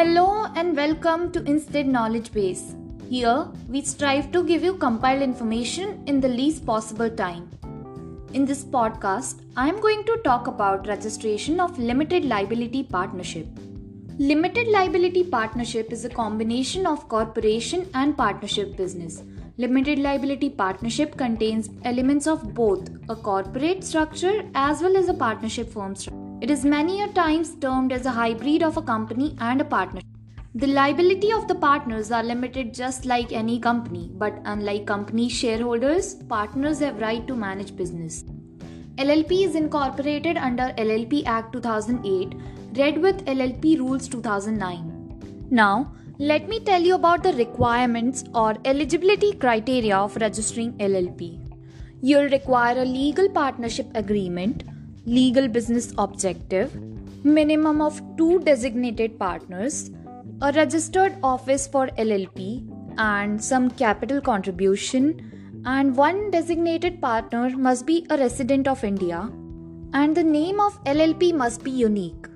Hello and welcome to Instead Knowledge Base. Here, we strive to give you compiled information in the least possible time. In this podcast, I am going to talk about registration of limited liability partnership. Limited liability partnership is a combination of corporation and partnership business. Limited liability partnership contains elements of both a corporate structure as well as a partnership firm structure. It is many a times termed as a hybrid of a company and a partnership. The liability of the partners are limited just like any company, but unlike company shareholders, partners have right to manage business. LLP is incorporated under LLP Act 2008, read with LLP Rules 2009. Now, let me tell you about the requirements or eligibility criteria of registering LLP. You'll require a legal partnership agreement legal business objective, minimum of two designated partners, a registered office for LLP, and some capital contribution, and one designated partner must be a resident of India, and the name of LLP must be unique.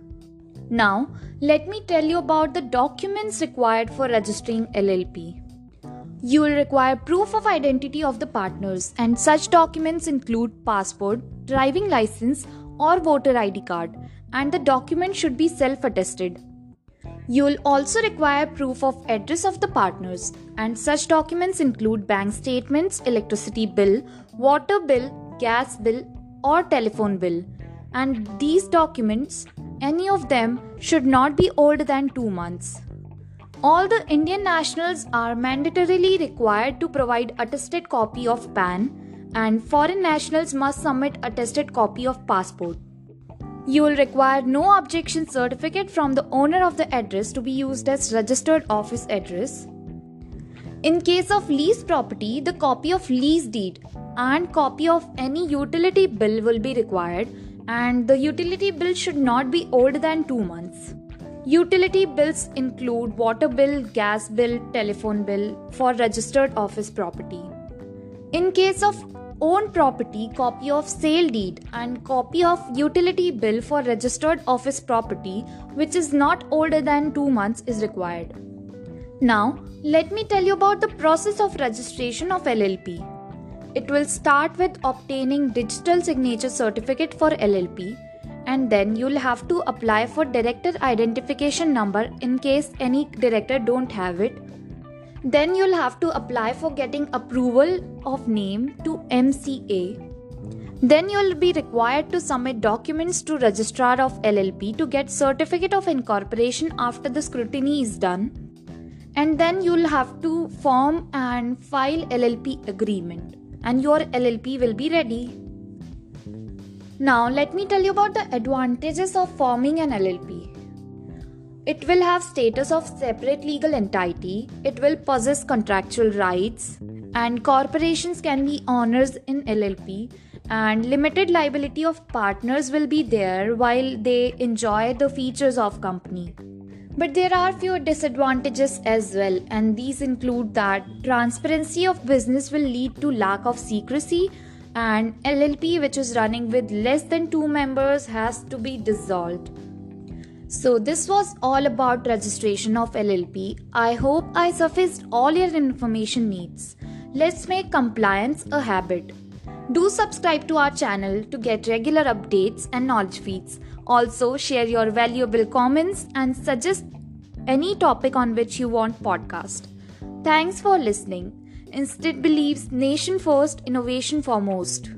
Now, let me tell you about the documents required for registering LLP. You will require proof of identity of the partners, and such documents include passport, driving license, or voter ID card, and the document should be self attested. You will also require proof of address of the partners, and such documents include bank statements, electricity bill, water bill, gas bill, or telephone bill. And these documents, any of them, should not be older than two months. All the Indian nationals are mandatorily required to provide attested copy of PAN and foreign nationals must submit attested copy of passport. You will require no objection certificate from the owner of the address to be used as registered office address. In case of lease property, the copy of lease deed and copy of any utility bill will be required and the utility bill should not be older than 2 months. Utility bills include water bill, gas bill, telephone bill for registered office property. In case of own property, copy of sale deed, and copy of utility bill for registered office property, which is not older than 2 months, is required. Now, let me tell you about the process of registration of LLP. It will start with obtaining digital signature certificate for LLP and then you'll have to apply for director identification number in case any director don't have it then you'll have to apply for getting approval of name to MCA. Then you'll be required to submit documents to registrar of LLP to get certificate of incorporation after the scrutiny is done. And then you'll have to form and file LLP agreement and your LLP will be ready. Now let me tell you about the advantages of forming an LLP. It will have status of separate legal entity, it will possess contractual rights, and corporations can be owners in LLP, and limited liability of partners will be there while they enjoy the features of company. But there are few disadvantages as well, and these include that transparency of business will lead to lack of secrecy, and LLP, which is running with less than two members, has to be dissolved. So, this was all about registration of LLP. I hope I sufficed all your information needs. Let's make compliance a habit. Do subscribe to our channel to get regular updates and knowledge feeds. Also, share your valuable comments and suggest any topic on which you want podcast. Thanks for listening. Instead believes nation first, innovation foremost.